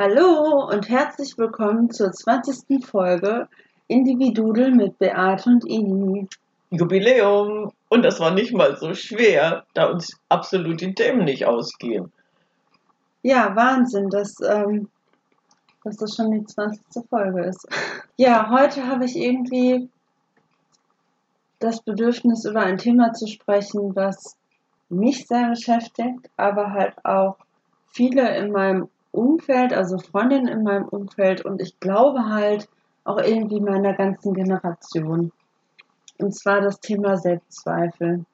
Hallo und herzlich willkommen zur 20. Folge Individudel mit Beate und Ini. Jubiläum. Und das war nicht mal so schwer, da uns absolut die Themen nicht ausgehen. Ja, Wahnsinn, dass, ähm, dass das schon die 20. Folge ist. Ja, heute habe ich irgendwie das Bedürfnis, über ein Thema zu sprechen, was mich sehr beschäftigt, aber halt auch viele in meinem Umfeld, also Freundinnen in meinem Umfeld und ich glaube halt auch irgendwie meiner ganzen Generation. Und zwar das Thema Selbstzweifel.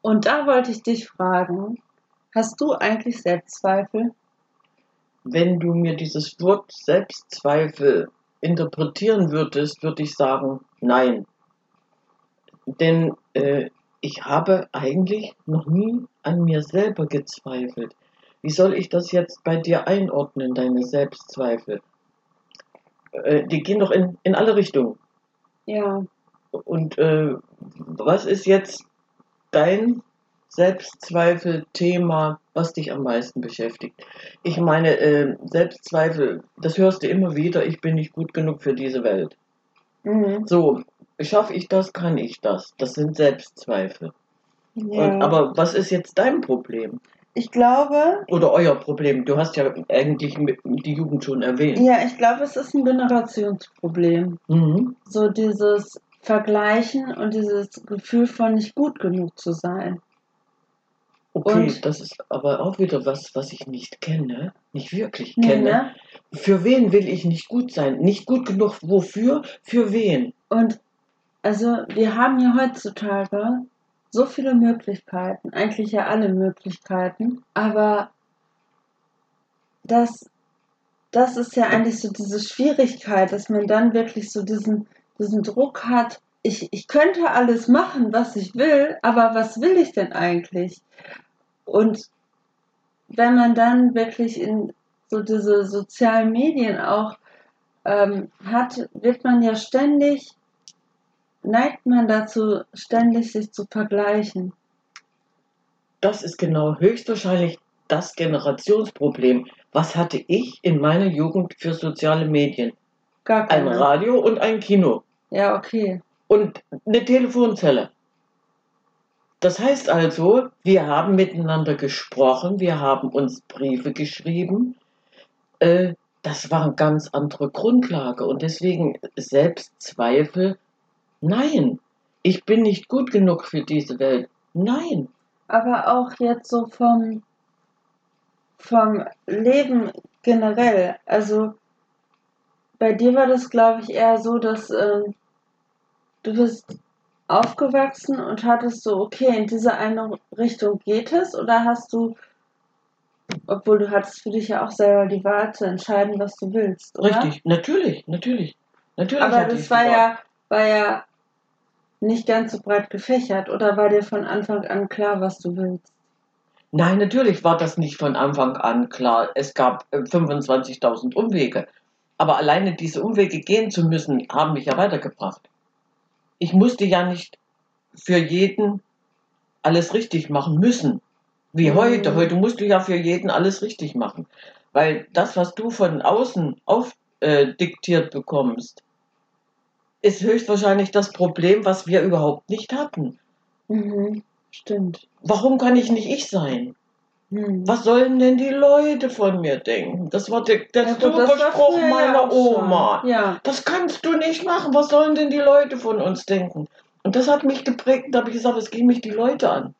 Und da wollte ich dich fragen, hast du eigentlich Selbstzweifel? Wenn du mir dieses Wort Selbstzweifel interpretieren würdest, würde ich sagen, nein. Denn äh, ich habe eigentlich noch nie an mir selber gezweifelt. Wie soll ich das jetzt bei dir einordnen, deine Selbstzweifel? Äh, die gehen doch in, in alle Richtungen. Ja. Und äh, was ist jetzt dein Selbstzweifel-Thema, was dich am meisten beschäftigt? Ich meine, äh, Selbstzweifel, das hörst du immer wieder, ich bin nicht gut genug für diese Welt. Mhm. So, schaffe ich das, kann ich das. Das sind Selbstzweifel. ja. Und, aber was ist jetzt dein Problem? Ich glaube, Oder euer Problem? Du hast ja eigentlich die Jugend schon erwähnt. ja, ich glaube, es ist ein Generationsproblem. Mhm. So dieses Vergleichen und dieses Gefühl von nicht gut genug zu sein. Okay, Und- das ist aber auch wieder was, was ich nicht kenne, nicht wirklich Nee, kenne. ne? Für wen will ich nicht gut sein? Nicht gut genug, wofür? Für wen? Und also wir haben ja heutzutage so viele Möglichkeiten, eigentlich ja alle Möglichkeiten, aber das, das ist ja eigentlich so diese Schwierigkeit, dass man dann wirklich so diesen, diesen Druck hat, ich, ich könnte alles machen, was ich will, aber was will ich denn eigentlich? Und wenn man dann wirklich in so diese sozialen Medien auch ähm, hat, wird man ja ständig, neigt man dazu, ständig sich zu vergleichen. Das ist genau höchstwahrscheinlich das Generationsproblem. Was hatte ich in meiner Jugend für soziale Medien? Gar Ein keine. Radio und ein Kino Ja, okay. und eine Telefonzelle. Das heißt also, wir haben miteinander gesprochen, wir haben uns Briefe geschrieben. Äh, das war eine ganz andere Grundlage und deswegen Selbstzweifel. Nein, ich bin nicht gut genug für diese Welt. Nein. Aber auch jetzt so vom, vom Leben generell. Also bei dir war das, glaube ich, eher so, dass ähm, du bist aufgewachsen und hattest so, okay, in diese eine Richtung geht es, oder hast du, obwohl du hattest für dich ja auch selber die Wahl zu entscheiden, was du willst, oder? Richtig, natürlich, natürlich. Natürlich Aber das war ja, war ja nicht ganz so breit gefächert, oder war dir von Anfang an klar, was du willst? Nein, natürlich war das nicht von Anfang an klar. Es gab äh, 25.000 Umwege. Aber alleine diese Umwege gehen zu müssen, haben mich ja weitergebracht. Ich musste ja nicht für jeden alles richtig machen müssen. Wie Mhm. heute. Heute musst du ja für jeden alles richtig machen. Weil das, was du von außen aufdiktiert äh, bekommst, ist höchstwahrscheinlich das Problem, was wir überhaupt nicht hatten. Mhm, stimmt. Warum kann ich nicht ich sein? Hm. Was sollen denn die Leute von mir denken? Das war der, der Ja, ja meiner. Oma. Ja, Das kannst du nicht machen. Was sollen denn die Leute von uns denken? Und das hat mich geprägt. Da habe ich gesagt, es gehen mich die Leute an.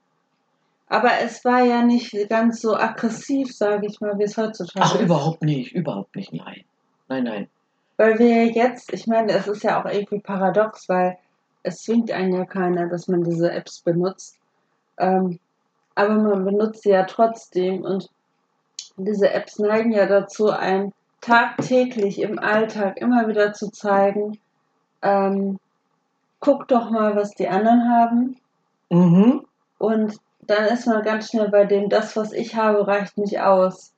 aber es war ja nicht ganz so aggressiv, sage ich mal, wie es heutzutage Ach, ist. überhaupt nicht. Überhaupt nicht. Nein. Nein, nein. Weil wir jetzt, ich meine, es ist ja auch irgendwie paradox, weil es zwingt einen ja keiner, dass man diese Apps benutzt. Ähm, aber man benutzt sie ja trotzdem und diese Apps neigen ja dazu, einem tagtäglich im Alltag immer wieder zu zeigen, ähm, guck doch mal, was die anderen haben. Mhm. Und dann ist man ganz schnell bei dem, das, was ich habe, reicht nicht aus.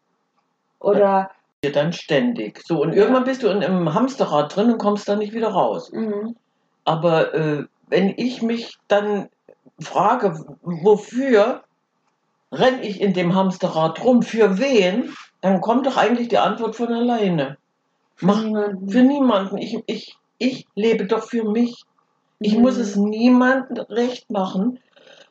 Oder, Dir dann ständig. So, und irgendwann bist du in einem Hamsterrad drin und kommst da nicht wieder raus. mhm, Aber äh, wenn ich mich dann frage, wofür renne ich in dem Hamsterrad rum, für wen, dann kommt doch eigentlich die Antwort von alleine. Für Mach niemanden. für niemanden. Ich, ich, ich lebe doch für mich. Ich Mhm. muss es niemandem recht machen.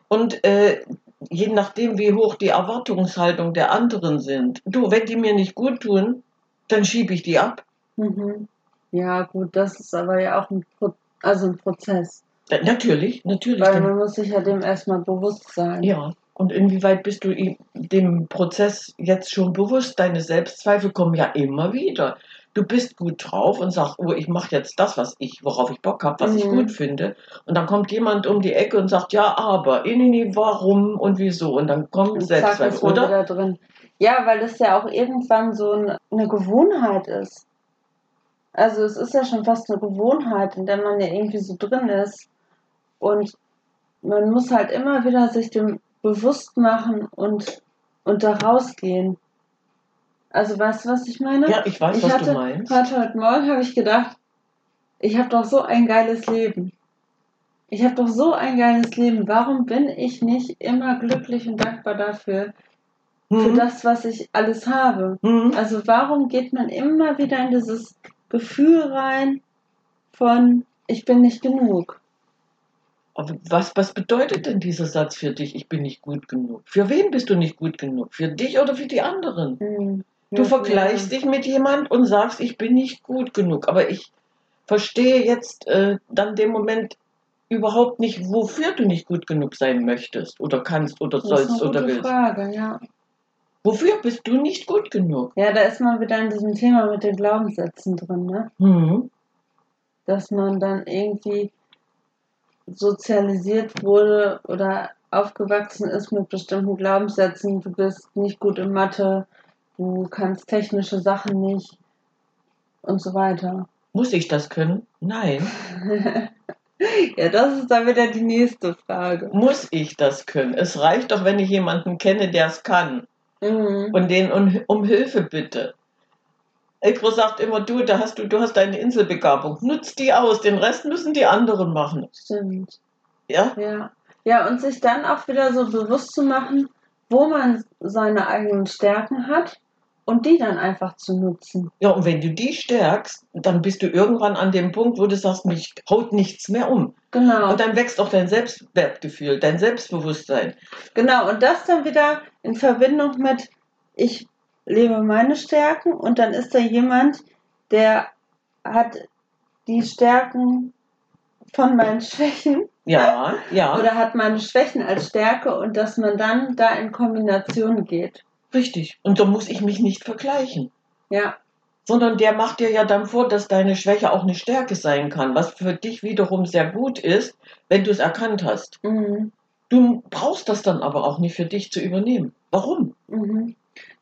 Und äh, je nachdem, wie hoch die Erwartungshaltung der anderen sind. Du, wenn die mir nicht gut tun, dann schiebe ich die ab. Mhm. Ja, gut, das ist aber ja auch ein, Pro also ein Prozess. Äh, Natürlich, natürlich. Weil man muss sich ja dem erstmal bewusst sein. ja. Und inwieweit bist du dem Prozess jetzt schon bewusst? Deine Selbstzweifel kommen ja immer wieder. Du bist gut drauf und sagst, oh, ich mache jetzt das, was ich, worauf ich Bock habe, was ich Mhm. gut finde. Und dann kommt jemand um die Ecke und sagt, ja, aber, nee, nee, warum und wieso? Und dann kommt Selbstzweifel, oder? wieder drin. Ja, weil es ja auch irgendwann so ein- eine Gewohnheit ist. Also es ist ja schon fast eine Gewohnheit, in der man ja irgendwie so drin ist. Und man muss halt immer wieder sich dem bewusst machen und, und da rausgehen. Also weißt du, was ich meine? Ja, ich weiß, ich was hatte, du meinst. Heute, heute Morgen habe ich gedacht, ich habe doch so ein geiles Leben. Ich habe doch so ein geiles Leben. Warum bin ich nicht immer glücklich und dankbar dafür, für Hm, das, was ich alles habe? hm. Also warum geht man immer wieder in dieses Gefühl rein von, ich bin nicht genug? Aber was, was bedeutet denn dieser Satz für dich, ich bin nicht gut genug? Für wen bist du nicht gut genug? Für dich oder für die anderen? Hm. Du Ja, vergleichst dich mit jemand und sagst, ich bin nicht gut genug. Aber ich verstehe jetzt äh, dann dem Moment überhaupt nicht, wofür du nicht gut genug sein möchtest oder kannst oder Das ist sollst eine oder gute willst. Frage, ja. Wofür bist du nicht gut genug? Ja, da ist man wieder in diesem Thema mit den Glaubenssätzen drin, ne? Hm. dass man dann irgendwie sozialisiert wurde oder aufgewachsen ist mit bestimmten Glaubenssätzen. Du bist nicht gut in Mathe, du kannst technische Sachen nicht und so weiter. Muss ich das können? Nein. ja, das ist dann wieder die nächste Frage. Muss ich das können? Es reicht doch, wenn ich jemanden kenne, der es kann. Mhm. und den um, um Hilfe bitte. Egro sagt immer, du, da hast du, du hast deine Inselbegabung. Nutz die aus, den Rest müssen die anderen machen. Stimmt. Ja? Ja. Ja, und sich dann auch wieder so bewusst zu machen, wo man seine eigenen Stärken hat und die dann einfach zu nutzen. Ja, und wenn du die stärkst, dann bist du irgendwann an dem Punkt, wo du sagst, mich haut nichts mehr um. Genau. Und dann wächst auch dein Selbstwertgefühl, dein Selbstbewusstsein. Genau, und das dann wieder in Verbindung mit, ich lebe meine Stärken und dann ist da jemand, der hat die Stärken von meinen Schwächen Ja, ja, oder hat meine Schwächen als Stärke und dass man dann da in Kombination geht. Richtig. Und so muss ich mich nicht vergleichen. Ja, Sondern der macht dir ja dann vor, dass deine Schwäche auch eine Stärke sein kann, was für dich wiederum sehr gut ist, wenn du es erkannt hast. mhm. Du brauchst das dann aber auch nicht für dich zu übernehmen. Warum? Mhm.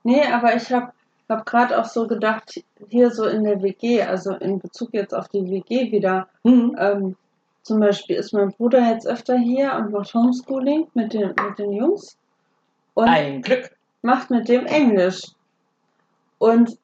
Nee, aber ich habe hab gerade auch so gedacht, hier so in der WG, also in Bezug jetzt auf die WG wieder, Hm. Ähm, zum Beispiel ist mein Bruder jetzt öfter hier und macht Homeschooling mit den, mit den Jungs und Ein Glück. Macht mit dem Englisch. Und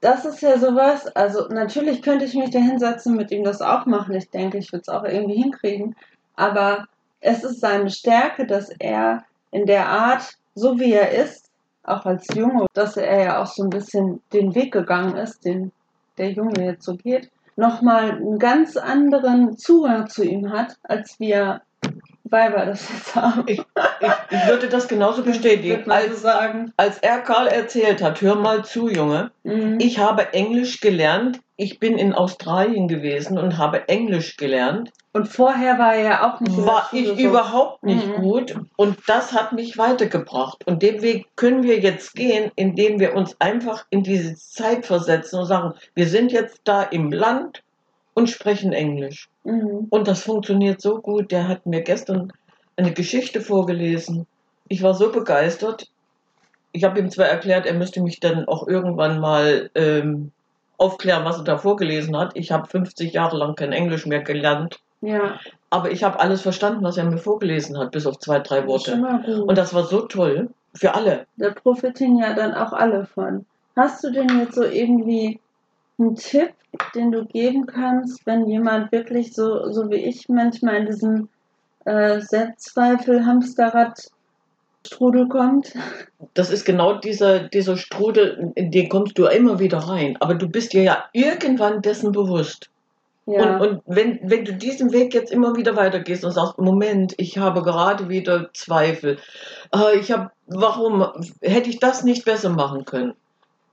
das ist ja sowas, also natürlich könnte ich mich da hinsetzen, mit ihm das auch machen. Ich denke, ich würde es auch irgendwie hinkriegen. Aber es ist seine Stärke, dass er in der Art, so wie er ist, auch als Junge, dass er ja auch so ein bisschen den Weg gegangen ist, den der Junge jetzt so geht, nochmal einen ganz anderen Zugang zu ihm hat, als wir Weiber das jetzt haben. Ich, ich, ich würde das genauso bestätigen. Als, sagen. als er Karl erzählt hat, hör mal zu, Junge, Mhm. ich habe Englisch gelernt. Ich bin in Australien gewesen und habe Englisch gelernt. Und vorher war er ja auch nicht War ich so. überhaupt nicht Mhm. gut und das hat mich weitergebracht. Und den Weg können wir jetzt gehen, indem wir uns einfach in diese Zeit versetzen und sagen, wir sind jetzt da im Land und sprechen Englisch. Mhm. Und das funktioniert so gut. Der hat mir gestern eine Geschichte vorgelesen. Ich war so begeistert. Ich habe ihm zwar erklärt, er müsste mich dann auch irgendwann mal ähm, aufklären, was er da vorgelesen hat. Ich habe 50 Jahre lang kein Englisch mehr gelernt. Ja, Aber ich habe alles verstanden, was er mir vorgelesen hat, bis auf zwei, drei Worte. Und das war so toll für alle. da profitieren ja dann auch alle von. Hast du denn jetzt so irgendwie einen Tipp, den du geben kannst, wenn jemand wirklich so, so wie ich manchmal in diesem äh, Selbstzweifel, Hamsterrad Strudel kommt. Das ist genau dieser, dieser Strudel, in den kommst du immer wieder rein. Aber du bist dir ja irgendwann dessen bewusst. Ja. Und, und wenn, wenn du diesen Weg jetzt immer wieder weitergehst und sagst, Moment, ich habe gerade wieder Zweifel. Äh, ich habe, warum hätte ich das nicht besser machen können?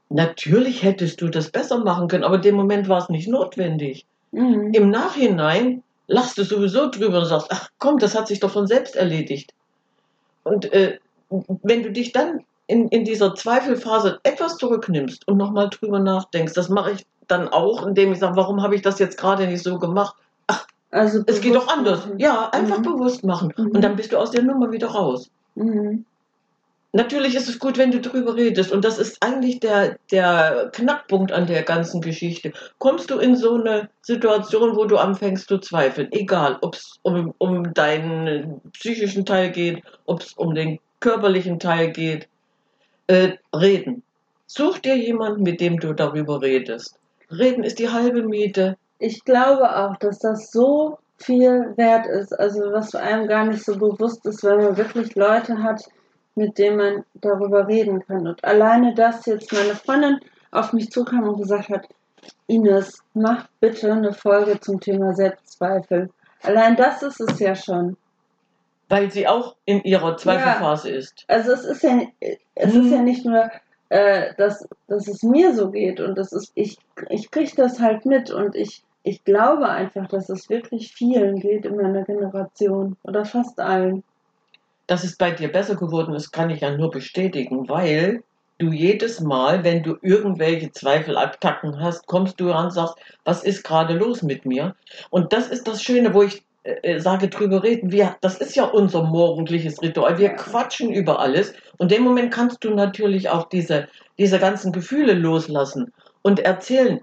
Natürlich hättest du das besser machen können, aber in dem Moment war es nicht notwendig. mhm. Im Nachhinein lachst du sowieso drüber und sagst, ach komm, das hat sich doch von selbst erledigt. Und äh, wenn du dich dann in, in dieser Zweifelphase etwas zurücknimmst und nochmal drüber nachdenkst, das mache ich dann auch, indem ich sage, warum habe ich das jetzt gerade nicht so gemacht? Also Es geht doch anders. machen. Ja, einfach Mhm. bewusst machen. Mhm. Und dann bist du aus der Nummer wieder raus. Mhm. Natürlich ist es gut, wenn du drüber redest. Und das ist eigentlich der, der Knackpunkt an der ganzen Geschichte. Kommst du in so eine Situation, wo du anfängst zu zweifeln, egal ob es um, um deinen psychischen Teil geht, ob es um den körperlichen Teil geht, äh, reden. Such dir jemanden, mit dem du darüber redest. Reden ist die halbe Miete. Ich glaube auch, dass das so viel wert ist, also was einem gar nicht so bewusst ist, wenn man wirklich Leute hat, mit denen man darüber reden kann. Und alleine, dass jetzt meine Freundin auf mich zukam und gesagt hat, Ines, mach bitte eine Folge zum Thema Selbstzweifel. Allein das ist es ja schon. Weil sie auch in ihrer Zweifelphase ist. Also es ist ja, es Mhm. ist ja nicht nur, äh, dass, dass es mir so geht und das ist, ich, ich kriege das halt mit und ich, ich glaube einfach, dass es wirklich vielen geht in meiner Generation oder fast allen. Dass es bei dir besser geworden ist, kann ich ja nur bestätigen, weil du jedes Mal, wenn du irgendwelche Zweifelattacken hast, kommst du ran und sagst, was ist gerade los mit mir? Und das ist das Schöne, wo ich äh, sage, drüber reden. Wir, das ist ja unser morgendliches Ritual. Wir quatschen über alles. Und in dem Moment kannst du natürlich auch diese, diese ganzen Gefühle loslassen und erzählen,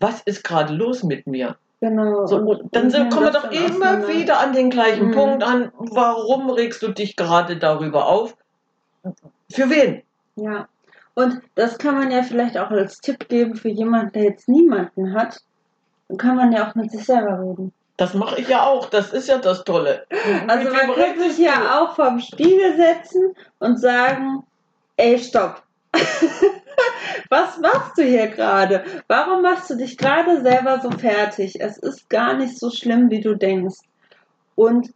was ist gerade los mit mir? Genau. So, dann sind, kommen wir doch immer wieder an den gleichen Mhm. Punkt an. Warum regst du dich gerade darüber auf? Für wen? Ja. Und das kann man ja vielleicht auch als Tipp geben für jemanden, der jetzt niemanden hat. Dann kann man ja auch mit sich selber reden. Das mache ich ja auch. Das ist ja das Tolle. Also man kann redest sich ja auch vorm Spiegel setzen und sagen, ey, stopp. Was machst du hier gerade? Warum machst du dich gerade selber so fertig? Es ist gar nicht so schlimm, wie du denkst. Und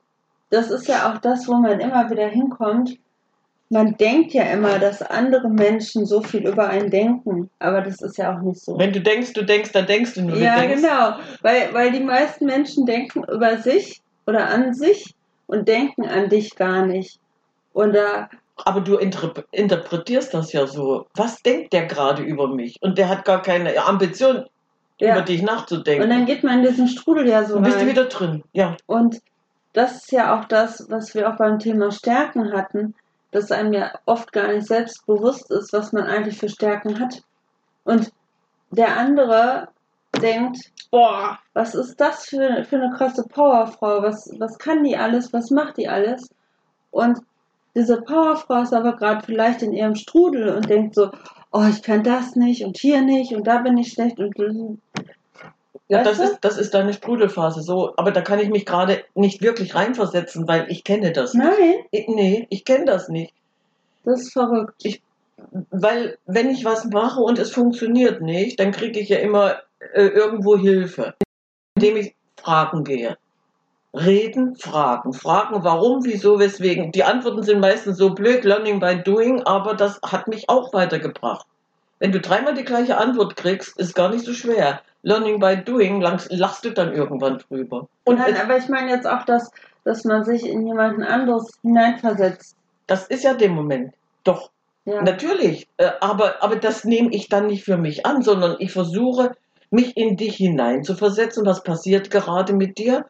das ist ja auch das, wo man immer wieder hinkommt. Man denkt ja immer, dass andere Menschen so viel über einen denken, aber das ist ja auch nicht so. Wenn du denkst, du denkst, dann denkst du nur. Ja, denkst, genau. Weil, weil die meisten Menschen denken über sich oder an sich und denken an dich gar nicht. Oder Aber du interp interpretierst das ja so. Was denkt der gerade über mich? Und der hat gar keine Ambition, ja. über dich nachzudenken. Und dann geht man in diesen Strudel ja so dann bist du rein. wieder drin. Ja. Und das ist ja auch das, was wir auch beim Thema Stärken hatten, dass einem ja oft gar nicht selbst bewusst ist, was man eigentlich für Stärken hat. Und der andere denkt, boah, was ist das für, für eine krasse Powerfrau? Was, was kann die alles? Was macht die alles? Und diese Powerfrau ist aber gerade vielleicht in ihrem Strudel und denkt so, oh, ich kann das nicht und hier nicht und da bin ich schlecht und Ja, das ist, das ist deine Sprudelphase. So, aber da kann ich mich gerade nicht wirklich reinversetzen, weil ich kenne das nicht. Nein, Ich, nee, ich kenne das nicht. das ist verrückt. Ich- Weil wenn ich was mache und es funktioniert nicht, dann kriege ich ja immer äh, irgendwo Hilfe, indem ich fragen gehe. Reden, fragen. Fragen, warum, wieso, weswegen. Die Antworten sind meistens so blöd, learning by doing, aber das hat mich auch weitergebracht. Wenn du dreimal die gleiche Antwort kriegst, ist gar nicht so schwer. Learning by doing, langs- lachst du dann irgendwann drüber. Und Nein, aber ich meine jetzt auch, dass, dass man sich in jemanden anderes hineinversetzt. das ist ja der Moment. Doch, Ja. Natürlich, äh, aber, aber das nehme ich dann nicht für mich an, sondern ich versuche, mich in dich hineinzuversetzen. Was passiert gerade mit dir?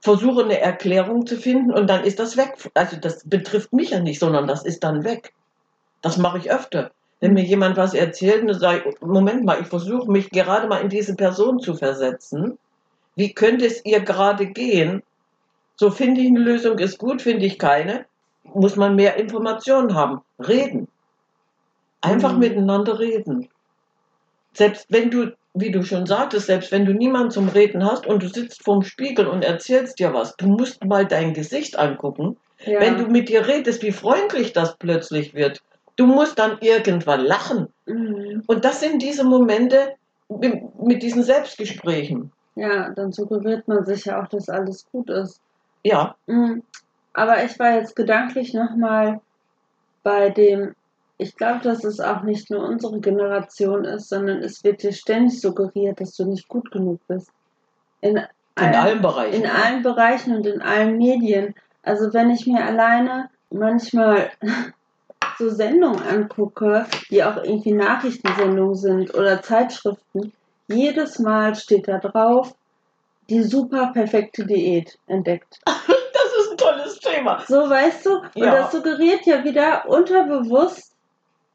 Versuche eine Erklärung zu finden und dann ist das weg. Also das betrifft mich ja nicht, sondern das ist dann weg. Das mache ich öfter. Wenn mir jemand was erzählt und sage, Moment mal, ich versuche mich gerade mal in diese Person zu versetzen. Wie könnte es ihr gerade gehen? So finde ich eine Lösung, ist gut, finde ich keine. Muss man mehr Informationen haben. Reden. Einfach Mhm. miteinander reden. Selbst wenn du, wie du schon sagtest, selbst wenn du niemanden zum Reden hast und du sitzt vorm Spiegel und erzählst dir was, du musst mal dein Gesicht angucken, Ja. Wenn du mit dir redest, wie freundlich das plötzlich wird. Du musst dann irgendwann lachen. Mhm. Und das sind diese Momente mit, diesen Selbstgesprächen. ja, dann suggeriert man sich ja auch, dass alles gut ist. Ja, Mhm. Aber ich war jetzt gedanklich nochmal bei dem, ich glaube, dass es auch nicht nur unsere Generation ist, sondern es wird dir ständig suggeriert, dass du nicht gut genug bist. In, in allen- allen Bereichen. in allen Bereichen und in allen Medien. Also wenn ich mir alleine manchmal so Sendungen angucke, die auch irgendwie Nachrichtensendungen sind oder Zeitschriften, jedes Mal steht da drauf, die super perfekte Diät entdeckt. Das ist ein tolles Thema. So weißt du, und Ja. das suggeriert ja wieder unterbewusst,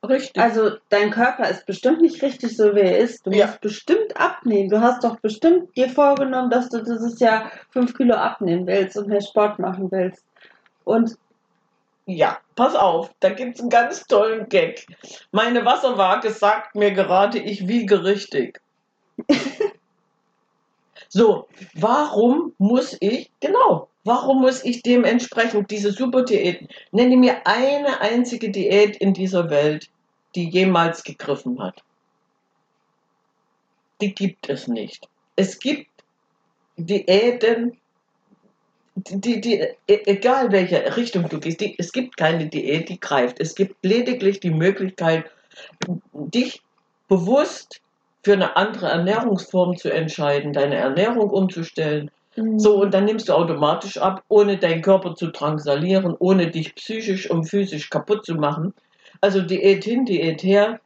Richtig. also dein Körper ist bestimmt nicht richtig so, wie er ist. Du Ja. musst bestimmt abnehmen. Du hast doch bestimmt dir vorgenommen, dass du dieses Jahr fünf Kilo abnehmen willst und mehr Sport machen willst. Und Ja, pass auf, da gibt's einen ganz tollen Gag. Meine Wasserwaage sagt mir gerade, ich wiege richtig. so, warum muss ich, genau, warum muss ich dementsprechend diese Superdiäten, nenne mir eine einzige Diät in dieser Welt, die jemals gegriffen hat. Die gibt es nicht. Es gibt Diäten, die, die, e- egal welche Richtung du gehst, die, es gibt keine Diät, die greift. Es gibt lediglich die Möglichkeit, dich bewusst für eine andere Ernährungsform zu entscheiden, deine Ernährung umzustellen. mm, So, und dann nimmst du automatisch ab, ohne deinen Körper zu drangsalieren, ohne dich psychisch und physisch kaputt zu machen. Also Diät hin, Diät her.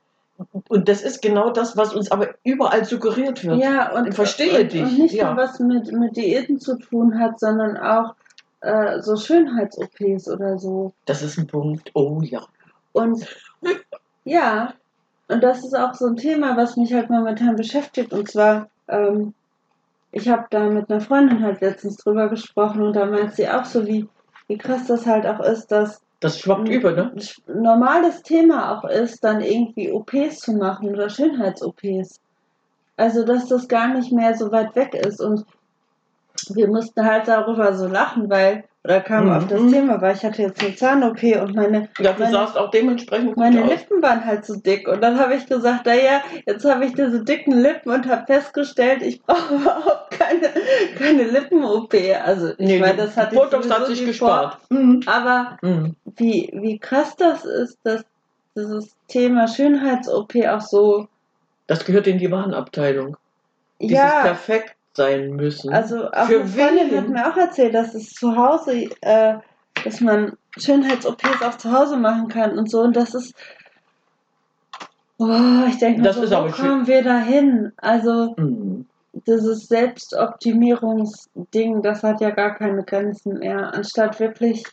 Und das ist genau das, was uns aber überall suggeriert wird. ja, und, Ich verstehe und, dich, Und nicht ja. nur was mit, mit Diäten zu tun hat, sondern auch äh, so Schönheits-OPs oder so. Das ist ein Punkt. Oh ja. Und ja, und das ist auch so ein Thema, was mich halt momentan beschäftigt. Und zwar, ähm, ich habe da mit einer Freundin halt letztens drüber gesprochen und da meint sie auch so, wie, wie krass das halt auch ist, dass Das schwappt über, ne? normales Thema auch ist, dann irgendwie OPs zu machen oder Schönheits-OPs. Also, dass das gar nicht mehr so weit weg ist. Und wir mussten halt darüber so lachen, weil, oder kam Mhm. auf das Thema, weil ich hatte jetzt eine Zahn-OP und meine Ja, du Meine- sahst auch dementsprechend gut meine aus. Lippen waren halt so dick und dann habe ich gesagt, naja, jetzt habe ich diese dicken Lippen und habe festgestellt, ich brauche überhaupt keine, keine Lippen-OP. Also ich Nee, meine, das hat ich Botox hat sich gespart. Vor, Mhm. aber Mhm. wie, wie krass das ist, dass dieses Thema Schönheits-OP auch so, Das gehört in die Warenabteilung. Dieses ja, perfekt sein müssen. also auch Für eine Freundin wen? hat mir auch erzählt, dass es zu Hause, äh, dass man Schönheits-OPs auch zu Hause machen kann und so und das ist, oh, ich denke Das so, ist wo kommen wir dahin? Also Mhm. dieses Selbstoptimierungsding, das hat ja gar keine Grenzen mehr. Anstatt wirklich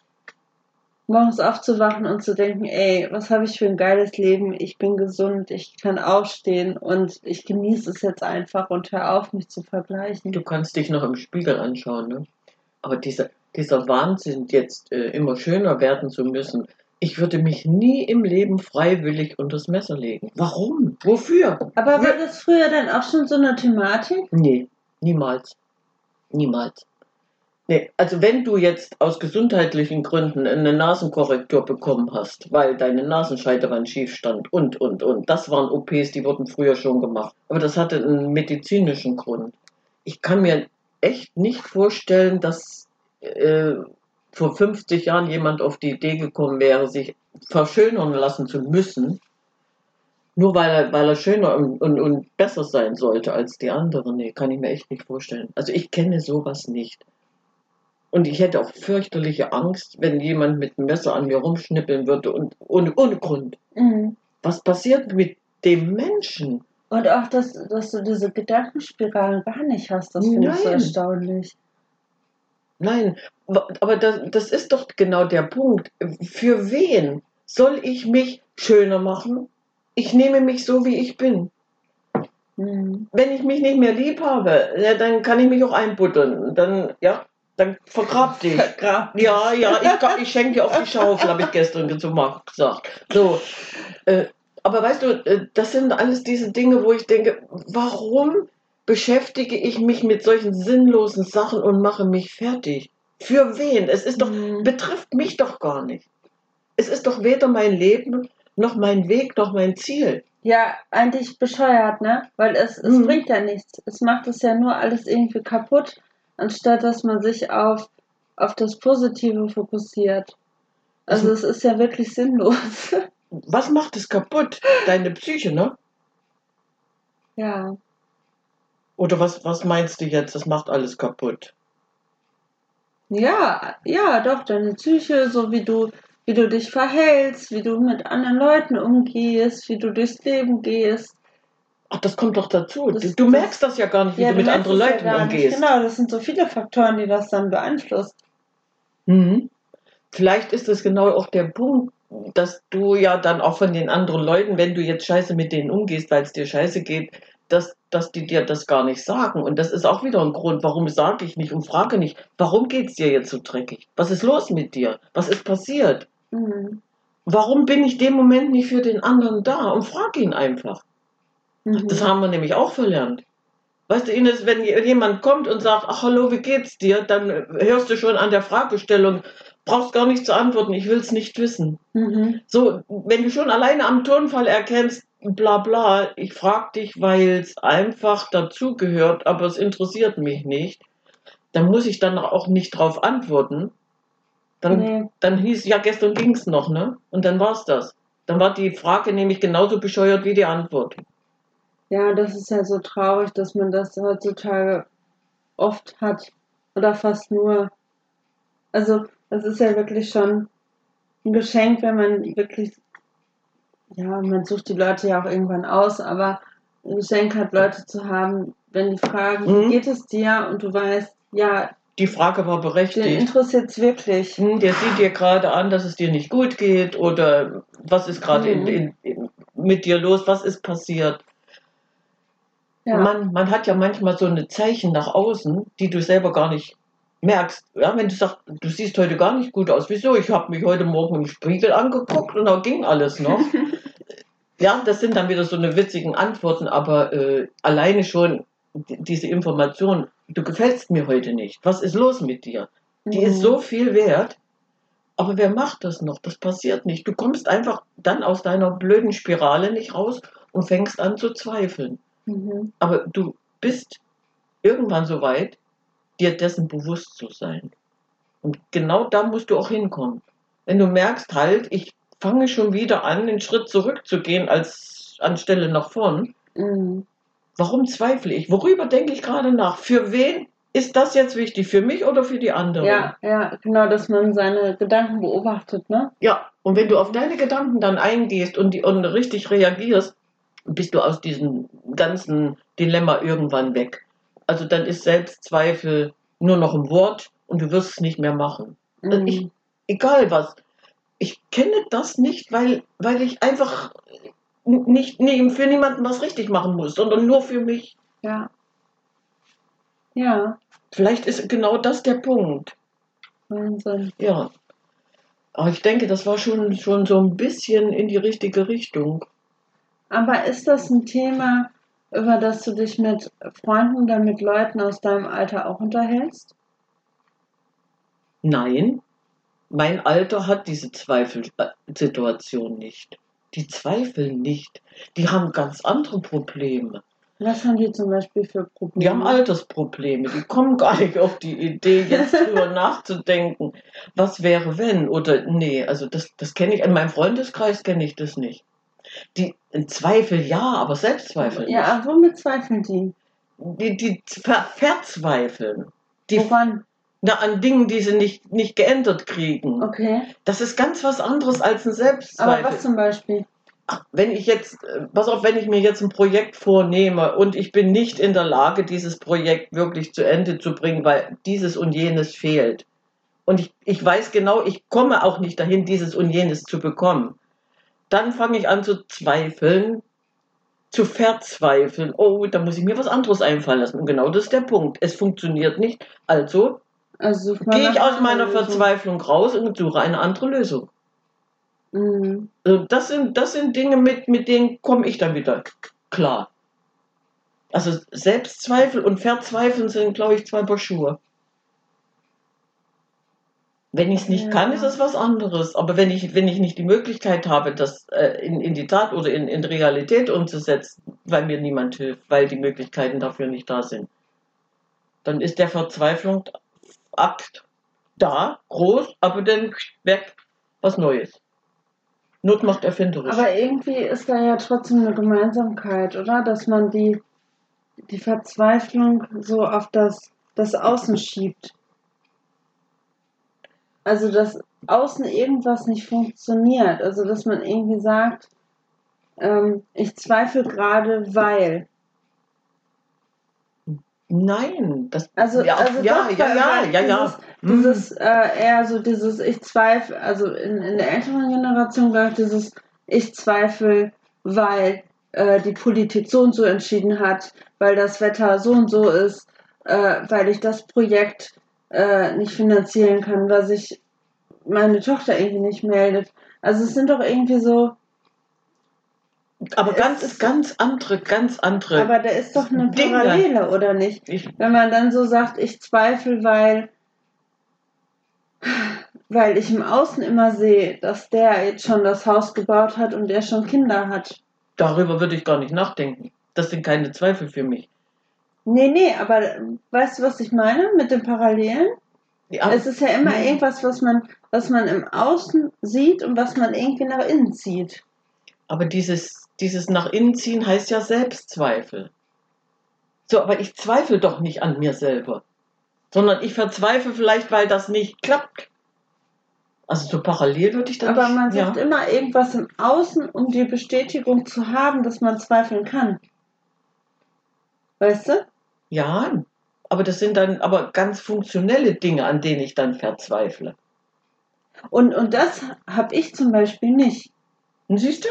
morgens aufzuwachen und zu denken, ey, was habe ich für ein geiles Leben, ich bin gesund, ich kann aufstehen und ich genieße es jetzt einfach und hör auf, mich zu vergleichen. Du kannst dich noch im Spiegel anschauen, ne? Aber dieser, dieser Wahnsinn, jetzt äh, immer schöner werden zu müssen, ich würde mich nie im Leben freiwillig unters Messer legen. Warum? Wofür? Aber war das früher dann auch schon so eine Thematik? Nee, niemals. Niemals. Nee, also wenn du jetzt aus gesundheitlichen Gründen eine Nasenkorrektur bekommen hast, weil deine Nasenscheidewand schief stand und, und, und, das waren OPs, die wurden früher schon gemacht. Aber das hatte einen medizinischen Grund. Ich kann mir echt nicht vorstellen, dass äh, vor 50 Jahren jemand auf die Idee gekommen wäre, sich verschönern lassen zu müssen, nur weil er, weil er schöner und, und, und besser sein sollte als die anderen. Nee, kann ich mir echt nicht vorstellen. Also ich kenne sowas nicht. Und ich hätte auch fürchterliche Angst, wenn jemand mit einem Messer an mir rumschnippeln würde und ohne, ohne Grund. Mhm. Was passiert mit dem Menschen? Und auch, dass, dass du diese Gedankenspiralen gar nicht hast, das finde ich so erstaunlich. Nein, aber das, das ist doch genau der Punkt. Für wen soll ich mich schöner machen? Ich nehme mich so, wie ich bin. Mhm. Wenn ich mich nicht mehr lieb habe, ja, dann kann ich mich auch einbuddern. Dann, ja, dann vergrab dich. Vergraben. Ja, ja, ich, ich schenke dir auf die Schaufel, habe ich gestern gesagt. So, äh, aber weißt du, äh, das sind alles diese Dinge, wo ich denke, warum beschäftige ich mich mit solchen sinnlosen Sachen und mache mich fertig? Für wen? Es ist doch, Mhm. betrifft mich doch gar nicht. Es ist doch weder mein Leben, noch mein Weg, noch mein Ziel. Ja, eigentlich bescheuert, ne? Weil es, es Mhm. bringt ja nichts. Es macht es ja nur alles irgendwie kaputt, anstatt dass man sich auf, auf das Positive fokussiert. Also Also- es ist ja wirklich sinnlos. Was macht es kaputt? Deine Psyche, ne? ja. Oder was, was meinst du jetzt? Das macht alles kaputt. Ja, ja, doch, deine Psyche, so wie du, wie du dich verhältst, wie du mit anderen Leuten umgehst, wie du durchs Leben gehst. Ach, das kommt doch dazu. Das- du, das- merkst das ja gar nicht, wie Ja, du mit anderen ja Leuten nicht. umgehst. Genau, das sind so viele Faktoren, die das dann beeinflussen. Mhm. Vielleicht ist es genau auch der Punkt, dass du ja dann auch von den anderen Leuten, wenn du jetzt scheiße mit denen umgehst, weil es dir scheiße geht, dass, dass die dir das gar nicht sagen. Und das ist auch wieder ein Grund, warum sage ich nicht und frage nicht, warum geht es dir jetzt so dreckig? Was ist los mit dir? Was ist passiert? Mhm. Warum bin ich dem Moment nicht für den anderen da? Und frage ihn einfach. Mhm. Das haben wir nämlich auch verlernt. Weißt du, Ines, wenn jemand kommt und sagt, ach hallo, wie geht's dir, dann hörst du schon an der Fragestellung, brauchst gar nicht zu antworten, ich will's nicht wissen. Mhm. So, wenn du schon alleine am Tonfall erkennst, bla bla, ich frag dich, weil es einfach dazugehört, aber es interessiert mich nicht, dann muss ich dann auch nicht drauf antworten. Dann, Nee. dann hieß, ja, gestern ging's noch, ne? Und dann war's das. Dann war die Frage nämlich genauso bescheuert wie die Antwort. Ja, das ist ja so traurig, dass man das heutzutage oft hat. Oder fast nur. Also, das ist ja wirklich schon ein Geschenk, wenn man wirklich. Ja, man sucht die Leute ja auch irgendwann aus, aber ein Geschenk hat, Leute zu haben, wenn die fragen, Mhm. geht es dir? Und du weißt, ja, Die Frage war den berechtigt. interessiert es wirklich. Hm, Der sieht dir gerade an, dass es dir nicht gut geht oder was ist gerade Mhm. mit dir los, was ist passiert. Ja. Man, man hat ja manchmal so eine Zeichen nach außen, die du selber gar nicht merkst. Ja, wenn du sagst, du siehst heute gar nicht gut aus. Wieso? Ich habe mich heute Morgen im Spiegel angeguckt und da ging alles noch. ja, das sind dann wieder so eine witzigen Antworten, aber äh, alleine schon die- diese Information, du gefällst mir heute nicht. Was ist los mit dir? Die ist Mhm. so viel wert. Aber wer macht das noch? Das passiert nicht. Du kommst einfach dann aus deiner blöden Spirale nicht raus und fängst an zu zweifeln. Mhm. Aber du bist irgendwann so weit, dir dessen bewusst zu sein. Und genau da musst du auch hinkommen. Wenn du merkst, halt, ich fange schon wieder an, einen Schritt zurückzugehen als anstelle nach vorn. Mhm. Warum zweifle ich? Worüber denke ich gerade nach? Für wen ist das jetzt wichtig? Für mich oder für die anderen? Ja, ja, genau, dass man seine Gedanken beobachtet, ne? Ja, und wenn du auf deine Gedanken dann eingehst und, die, und richtig reagierst, bist du aus diesem ganzen Dilemma irgendwann weg. Also dann ist Selbstzweifel nur noch ein Wort und du wirst es nicht mehr machen. Mhm. Ich, egal was. Ich kenne das nicht, weil, weil ich einfach nicht, nie- für niemanden was richtig machen muss, sondern nur für mich. Ja. Ja, Vielleicht ist genau das der Punkt. Wahnsinn. Ja. Aber ich denke, das war schon, schon so ein bisschen in die richtige Richtung. Aber ist das ein Thema, über das du dich mit Freunden oder mit Leuten aus deinem Alter auch unterhältst? Nein, mein Alter hat diese Zweifelsituation nicht. Die zweifeln nicht. Die haben ganz andere Probleme. Was haben die zum Beispiel für Probleme? Die haben Altersprobleme. Die kommen gar nicht auf die Idee, jetzt drüber nachzudenken. Was wäre, wenn? Oder nee, also das, das kenne ich. In meinem Freundeskreis kenne ich das nicht. Die Zweifel ja, aber Selbstzweifel Ja, aber womit zweifeln die? nicht. Die, die ver verzweifeln. Die, Woran? na, an Dingen, die sie nicht, nicht geändert kriegen. Okay. Das ist ganz was anderes als ein Aber Selbstzweifel. was zum Beispiel? Ach, wenn ich jetzt, äh, pass auf, wenn ich mir jetzt ein Projekt vornehme und ich bin nicht in der Lage, dieses Projekt wirklich zu Ende zu bringen, weil dieses und jenes fehlt. Und ich, ich weiß genau, ich komme auch nicht dahin, dieses und jenes zu bekommen. Dann fange ich an zu zweifeln, zu verzweifeln. Oh, da muss ich mir was anderes einfallen lassen. Und genau das ist der Punkt. Es funktioniert nicht. Also Also gehe ich aus meiner einer Lösung. Verzweiflung raus und suche eine andere Lösung. Mhm. Also das sind, das sind Dinge, mit, mit denen komme ich dann wieder klar. Also Selbstzweifel und Verzweifeln sind, glaube ich, zwei Paar Schuhe. Wenn ich es nicht Ja. kann, ist es was anderes. Aber wenn ich, wenn ich nicht die Möglichkeit habe, das äh, in, in die Tat oder in, in Realität umzusetzen, weil mir niemand hilft, weil die Möglichkeiten dafür nicht da sind, dann ist der Verzweiflungsakt da, groß, aber dann weg, was Neues. Not macht erfinderisch. Aber irgendwie ist da ja trotzdem eine Gemeinsamkeit, oder? Dass man die, die Verzweiflung so auf das, das Außen schiebt. Also, dass außen irgendwas nicht funktioniert. Also, dass man irgendwie sagt, ähm, ich zweifle gerade, weil. Nein, das Also, ja, also ja, doch, ja, ja, ja, ja. Dieses, Mhm. dieses äh, eher so dieses, ich zweifle, also in, in der älteren Generation glaube ich, dieses, ich zweifle, weil äh, die Politik so und so entschieden hat, weil das Wetter so und so ist, äh, weil ich das Projekt äh, nicht finanzieren kann, weil sich meine Tochter irgendwie nicht meldet. Also es sind doch irgendwie so, Aber ganz, ist- ganz andere, ganz andere. aber da ist doch eine Dinge. Parallele, oder nicht? ich, Wenn man dann so sagt, ich zweifle, weil, weil ich im Außen immer sehe, dass der jetzt schon das Haus gebaut hat und der schon Kinder hat. darüber würde ich gar nicht nachdenken. Das sind keine Zweifel für mich. Nee, nee, aber weißt du, was ich meine mit den Parallelen? Ja, Es ist ja immer Mhm. irgendwas, was man, was man im Außen sieht und was man irgendwie nach innen zieht. aber dieses, dieses nach innen ziehen heißt ja Selbstzweifel. So, aber ich zweifle doch nicht an mir selber, sondern ich verzweifle vielleicht, weil das nicht klappt. Also so parallel würde ich da Aber nicht. man sucht ja. immer irgendwas im Außen, um die Bestätigung zu haben, dass man zweifeln kann. Weißt du? Ja, aber das sind dann aber ganz funktionelle Dinge, an denen ich dann verzweifle. Und, und das habe ich zum Beispiel nicht. Und siehst du?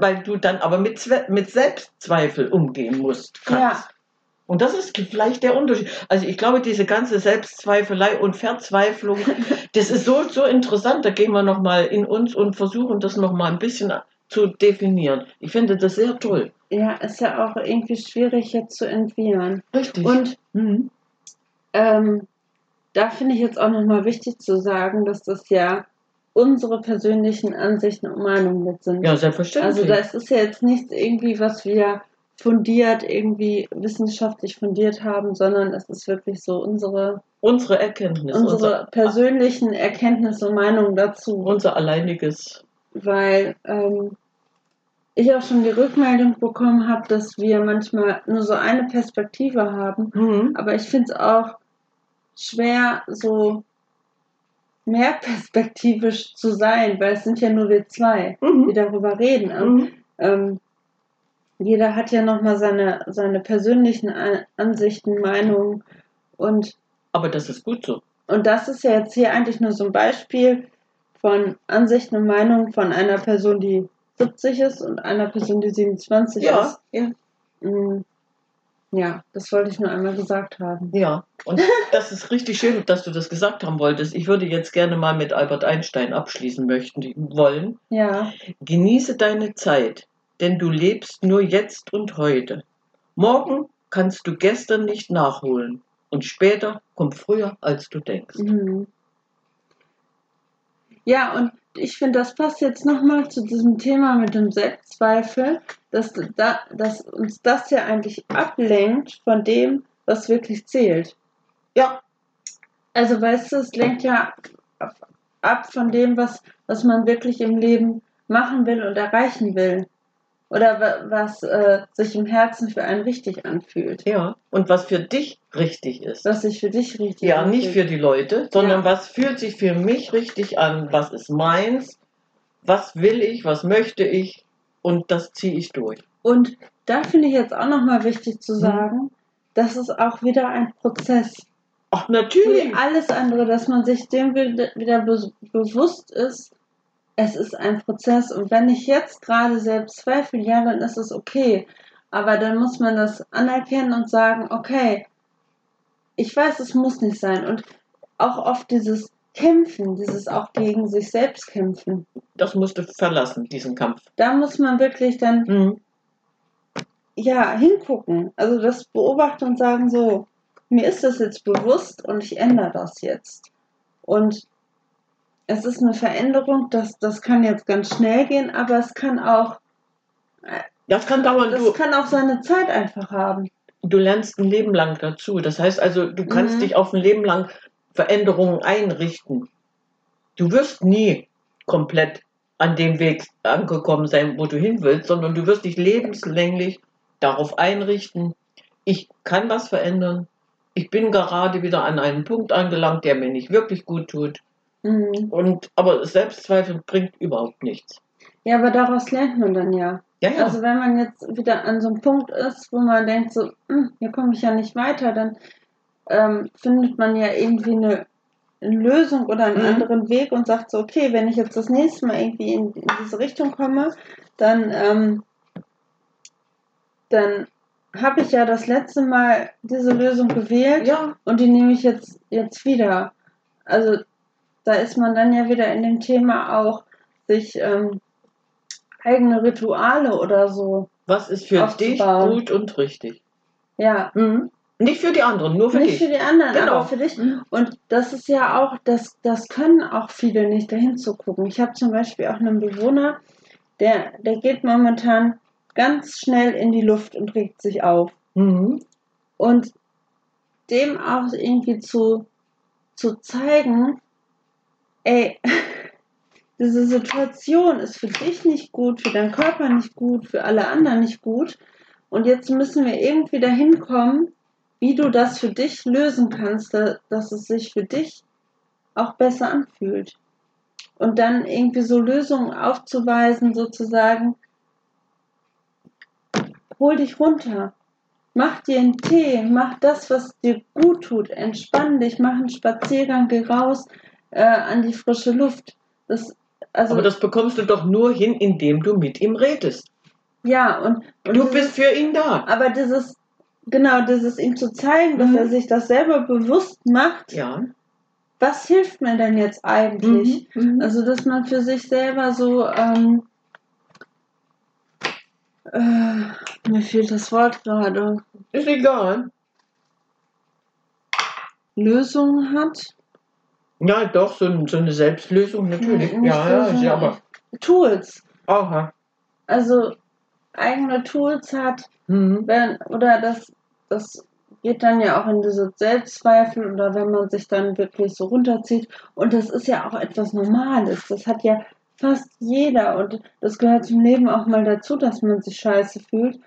Weil du dann aber mit, mit Selbstzweifel umgehen musst. Kannst. Ja. Und das ist vielleicht der Unterschied. Also ich glaube, diese ganze Selbstzweifelei und Verzweiflung, das ist so, so interessant. Da gehen wir nochmal in uns und versuchen das nochmal ein bisschen zu definieren. Ich finde das sehr toll. Ja, ist ja auch irgendwie schwierig jetzt zu entwirren. Richtig. Und mhm. ähm, da finde ich jetzt auch nochmal wichtig zu sagen, dass das ja unsere persönlichen Ansichten und Meinungen mit sind. Ja, selbstverständlich. also das ist ja jetzt nichts irgendwie, was wir fundiert, irgendwie wissenschaftlich fundiert haben, sondern es ist wirklich so unsere, unsere Erkenntnis, unsere unser, persönlichen Erkenntnisse und Meinungen dazu. unser alleiniges. weil ähm, ich auch schon die Rückmeldung bekommen habe, dass wir manchmal nur so eine Perspektive haben. Mhm. Aber ich finde es auch schwer, so mehr perspektivisch zu sein, weil es sind ja nur wir zwei, die Mhm. darüber reden. Mhm. ähm, jeder hat ja nochmal seine, seine persönlichen An- Ansichten, Meinungen und Aber das ist gut so. und das ist ja jetzt hier eigentlich nur so ein Beispiel von Ansichten und Meinungen von einer Person, die 70 ist und einer Person, die 27 Ja, ist. ja. Mm, Ja, das wollte ich nur einmal gesagt haben. Ja, und das ist richtig schön, dass du das gesagt haben wolltest. Ich würde jetzt gerne mal mit Albert Einstein abschließen möchten, wollen. Ja, Genieße deine Zeit, denn du lebst nur jetzt und heute. Morgen kannst du gestern nicht nachholen und später kommt früher, als du denkst. mhm. Ja, und ich finde, das passt jetzt nochmal zu diesem Thema mit dem Selbstzweifel, dass, da, dass uns das ja eigentlich ablenkt von dem, was wirklich zählt. Ja, Also weißt du, es lenkt ja ab- von dem, was, was man wirklich im Leben machen will und erreichen will. Oder wa- was äh, sich im Herzen für einen richtig anfühlt. ja. Und was für dich richtig ist. Was sich für dich richtig Ja, nicht für anfühlt. die Leute, sondern Ja. was fühlt sich für mich richtig an? Was ist meins? Was will ich? Was möchte ich? Und das ziehe ich durch. Und da finde ich jetzt auch nochmal wichtig zu sagen, das ist auch wieder ein Prozess. Ach, natürlich. Wie alles andere, dass man sich dem wieder wieder be bewusst ist, es ist ein Prozess. Und wenn ich jetzt gerade selbst zweifle, ja, dann ist es okay. Aber dann muss man das anerkennen und sagen, okay, ich weiß, es muss nicht sein. Und auch oft dieses Kämpfen, dieses auch gegen sich selbst kämpfen, Das musst du verlassen, diesen Kampf. da muss man wirklich dann Mhm. ja, hingucken. Also das beobachten und sagen so, mir ist das jetzt bewusst und ich ändere das jetzt. Und es ist eine Veränderung, das, das kann jetzt ganz schnell gehen, aber es kann auch, Das kann dauern. das Du, kann auch seine Zeit einfach haben. du lernst ein Leben lang dazu. Das heißt also, du kannst Mhm. dich auf ein Leben lang Veränderungen einrichten. Du wirst nie komplett an dem Weg angekommen sein, wo du hin willst, sondern du wirst dich lebenslänglich darauf einrichten. Ich kann was verändern. Ich bin gerade wieder an einem Punkt angelangt, der mir nicht wirklich gut tut. Mhm. Und aber Selbstzweifel bringt überhaupt nichts. Ja, aber daraus lernt man dann ja. Ja, ja. Also wenn man jetzt wieder an so einem Punkt ist, wo man denkt so, "Hm, hier komme ich ja nicht weiter, dann ähm, findet man ja irgendwie eine, eine Lösung oder einen Mhm. anderen Weg und sagt so, okay, wenn ich jetzt das nächste Mal irgendwie in, in diese Richtung komme, dann, ähm, dann habe ich ja das letzte Mal diese Lösung gewählt ja, und die nehme ich jetzt, jetzt wieder. Also da ist man dann ja wieder in dem Thema auch, sich ähm, eigene Rituale oder so. was ist für dich gut und richtig? Ja, Mhm. Nicht für die anderen, nur für nicht dich. für die anderen, Genau. aber für dich. Mhm. Und das ist ja auch, das, das können auch viele nicht, dahin zu gucken. Ich habe zum Beispiel auch einen Bewohner, der, der geht momentan ganz schnell in die Luft und regt sich auf. Mhm. Und dem auch irgendwie zu, zu zeigen, ey, diese Situation ist für dich nicht gut, für deinen Körper nicht gut, für alle anderen nicht gut. Und jetzt müssen wir irgendwie dahin kommen, wie du das für dich lösen kannst, da- dass es sich für dich auch besser anfühlt. Und dann irgendwie so Lösungen aufzuweisen, sozusagen, hol dich runter. Mach dir einen Tee, mach das, was dir gut tut, entspann dich, mach einen Spaziergang, geh raus äh, an die frische Luft. Das, also, Aber das bekommst du doch nur hin, indem du mit ihm redest. ja, und, und Du bist für ihn da. aber dieses, genau, dieses ihm zu zeigen, dass Mhm. er sich das selber bewusst macht, Ja. was hilft mir denn jetzt eigentlich? Mhm. Also, dass man für sich selber so, ähm, äh, mir fehlt das Wort gerade, Ist egal. Lösungen hat. Ja, doch, so, so eine Selbstlösung natürlich. Nicht ja, ja, aber. Tools. Aha. Also, eigene Tools hat, Mhm. wenn, oder das, das geht dann ja auch in diese Selbstzweifel oder wenn man sich dann wirklich so runterzieht. Und das ist ja auch etwas Normales. Das hat ja fast jeder und das gehört zum Leben auch mal dazu, dass man sich scheiße fühlt.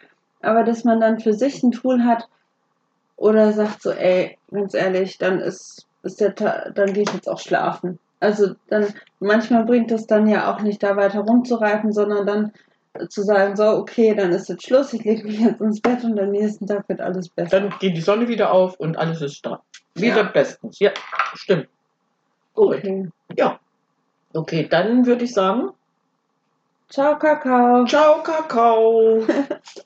Aber dass man dann für sich ein Tool hat oder sagt so, ey, ganz ehrlich, dann ist, ist der Ta dann gehe ich jetzt auch schlafen. Also dann, manchmal bringt es dann ja auch nicht da weiter rumzureiten, sondern dann zu sagen, so, okay, dann ist jetzt Schluss, ich lege mich jetzt ins Bett und am nächsten Tag wird alles besser. Dann geht die Sonne wieder auf und alles ist da. Wieder Ja. bestens. Ja, stimmt. Gut. Okay. Ja. Okay, dann würde ich sagen, Ciao, Kakao. ciao, Kakao.